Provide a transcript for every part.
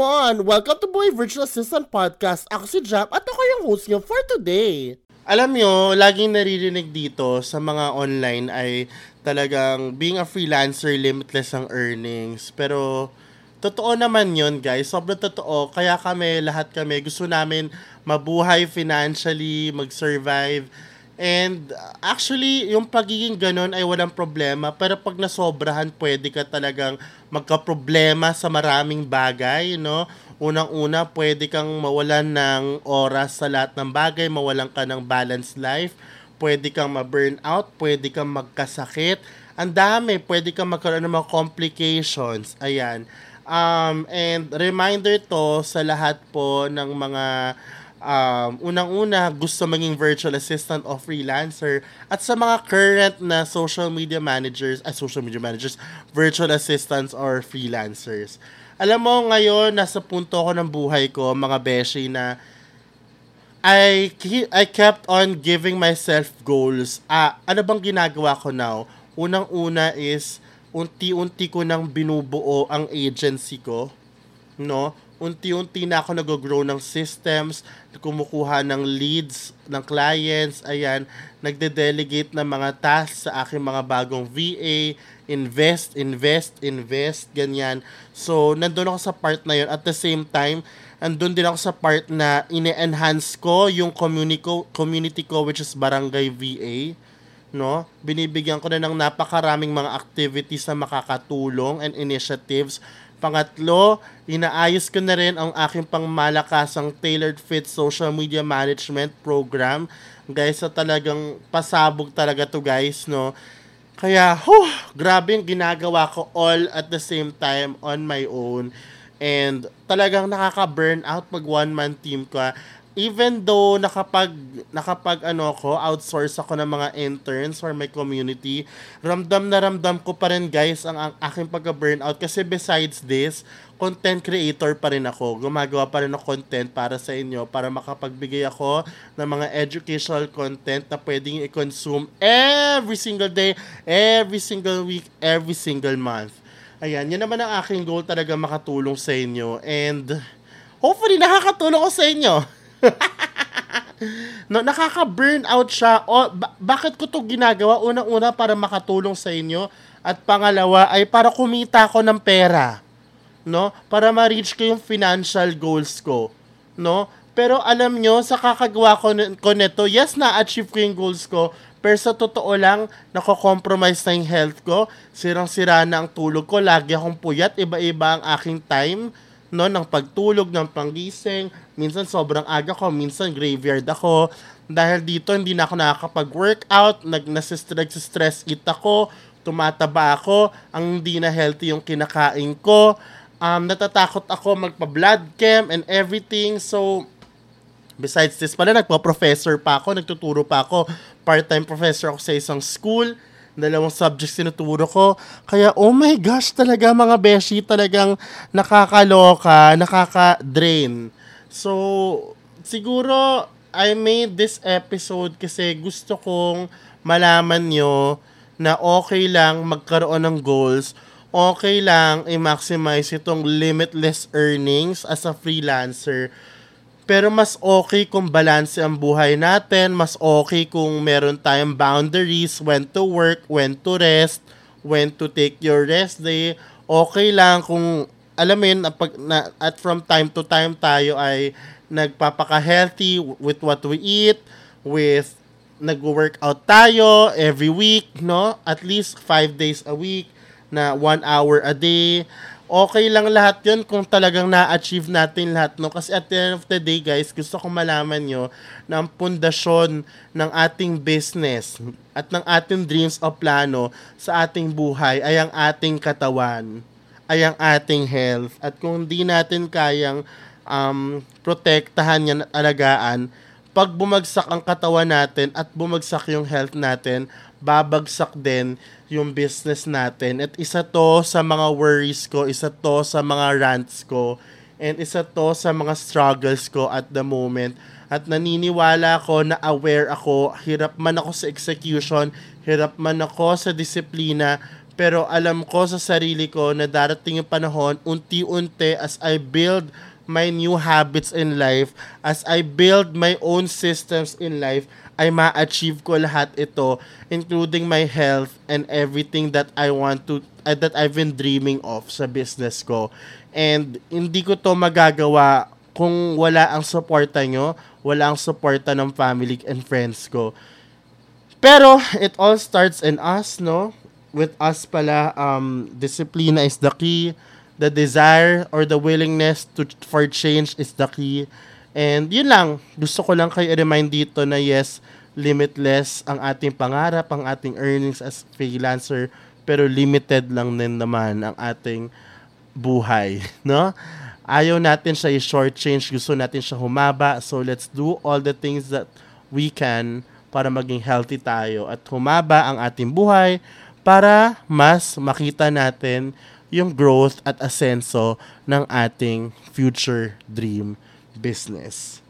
come on! Welcome to Boy Virtual Assistant Podcast. Ako si Jam at ako yung host niyo for today. Alam nyo, laging naririnig dito sa mga online ay talagang being a freelancer, limitless ang earnings. Pero totoo naman yon guys. Sobrang totoo. Kaya kami, lahat kami, gusto namin mabuhay financially, mag-survive. And actually, yung pagiging ganun ay walang problema. Pero pag nasobrahan, pwede ka talagang magka-problema sa maraming bagay, no? Unang-una, pwede kang mawalan ng oras sa lahat ng bagay, mawalan ka ng balanced life, pwede kang ma-burnout, pwede kang magkasakit. Ang dami, pwede kang magkaroon ng mga complications. Ayan. Um, and reminder to sa lahat po ng mga um, unang-una gusto maging virtual assistant o freelancer at sa mga current na social media managers, ay social media managers, virtual assistants or freelancers. Alam mo, ngayon, nasa punto ako ng buhay ko, mga beshi, na I, I kept on giving myself goals. Ah, ano bang ginagawa ko now? Unang-una is, unti-unti ko nang binubuo ang agency ko. No? Unti-unti na ako nag-grow ng systems, kumukuha ng leads ng clients, ayan, nagde-delegate ng mga tasks sa aking mga bagong VA, invest, invest, invest, ganyan. So, nandun ako sa part na yun. At the same time, andun din ako sa part na ine-enhance ko yung community ko, community ko which is Barangay VA no? Binibigyan ko na ng napakaraming mga activities na makakatulong and initiatives Pangatlo, inaayos ko na rin ang aking pangmalakasang tailored fit social media management program. Guys, sa talagang pasabog talaga to guys, no? Kaya, huh, grabe yung ginagawa ko all at the same time on my own. And talagang nakaka-burn out pag one-man team ka even though nakapag nakapag ano ko outsource ako ng mga interns for my community ramdam na ramdam ko pa rin guys ang, ang aking pagka burnout kasi besides this content creator pa rin ako. Gumagawa pa rin ng content para sa inyo para makapagbigay ako ng mga educational content na pwedeng i-consume every single day every single week every single month. Ayan yun naman ang aking goal talaga makatulong sa inyo. And hopefully nakakatulong ko sa inyo no, nakaka-burn out siya. O, ba- bakit ko to ginagawa? Unang-una para makatulong sa inyo at pangalawa ay para kumita ko ng pera. No? Para ma-reach ko yung financial goals ko. No? Pero alam nyo, sa kakagawa ko, n- ko nito, yes, na-achieve ko yung goals ko, pero sa totoo lang, nako-compromise na yung health ko, sirang-sira na ang tulog ko, lagi akong puyat, iba-iba ang aking time, no, ng pagtulog, ng panggising. Minsan sobrang aga ko, minsan graveyard ako. Dahil dito hindi na ako nakakapag-workout, nag stress eat ako, tumataba ako, ang hindi na healthy yung kinakain ko. Um, natatakot ako magpa-blood chem and everything. So, besides this pala, nagpa-professor pa ako, nagtuturo pa ako. Part-time professor ako sa isang school dalawang subjects sinuturo ko. Kaya, oh my gosh, talaga mga beshi, talagang nakakaloka, nakaka-drain. So, siguro, I made this episode kasi gusto kong malaman nyo na okay lang magkaroon ng goals, okay lang i-maximize itong limitless earnings as a freelancer pero mas okay kung balance ang buhay natin, mas okay kung meron tayong boundaries, when to work, when to rest, when to take your rest day. Okay lang kung alam mo yun, at from time to time tayo ay nagpapaka-healthy with what we eat, with nag-workout tayo every week, no? At least 5 days a week na 1 hour a day okay lang lahat yun kung talagang na-achieve natin lahat, no? Kasi at the end of the day, guys, gusto ko malaman nyo na ang pundasyon ng ating business at ng ating dreams o plano sa ating buhay ay ang ating katawan, ay ang ating health. At kung hindi natin kayang um, protektahan yan at alagaan, pag bumagsak ang katawan natin at bumagsak yung health natin, babagsak din yung business natin. At isa to sa mga worries ko, isa to sa mga rants ko, and isa to sa mga struggles ko at the moment. At naniniwala ko na aware ako, hirap man ako sa execution, hirap man ako sa disiplina, Pero alam ko sa sarili ko na darating yung panahon, unti-unti as I build my new habits in life, as I build my own systems in life, ay ma-achieve ko lahat ito, including my health and everything that I want to, uh, that I've been dreaming of sa business ko. And hindi ko to magagawa kung wala ang suporta nyo, wala ang suporta ng family and friends ko. Pero it all starts in us, no? With us pala, um, discipline is the key. The desire or the willingness to for change is the key. And yun lang, gusto ko lang kayo i-remind dito na yes, limitless ang ating pangarap, ang ating earnings as freelancer, pero limited lang din naman ang ating buhay, no? Ayaw natin siya i-short change, gusto natin siya humaba, so let's do all the things that we can para maging healthy tayo at humaba ang ating buhay para mas makita natin yung growth at asenso ng ating future dream business.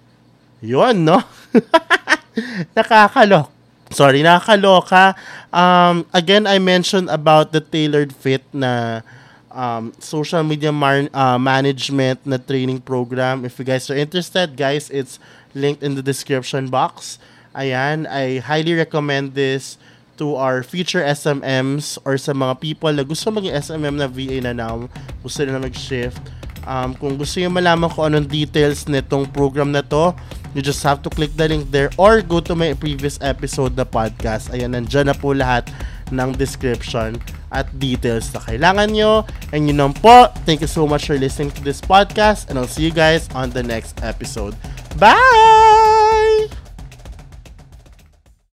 Yun, no? Nakakalok. Sorry, nakakaloka. Um, again, I mentioned about the tailored fit na um, social media mar- uh, management na training program. If you guys are interested, guys, it's linked in the description box. Ayan, I highly recommend this to our future SMMs or sa mga people na gusto maging SMM na VA na now, gusto na mag-shift. Um, kung gusto nyo malaman kung anong details nitong program na to, you just have to click the link there or go to my previous episode na podcast. Ayan, nandyan na po lahat ng description at details na kailangan nyo. And yun lang po. Thank you so much for listening to this podcast and I'll see you guys on the next episode. Bye!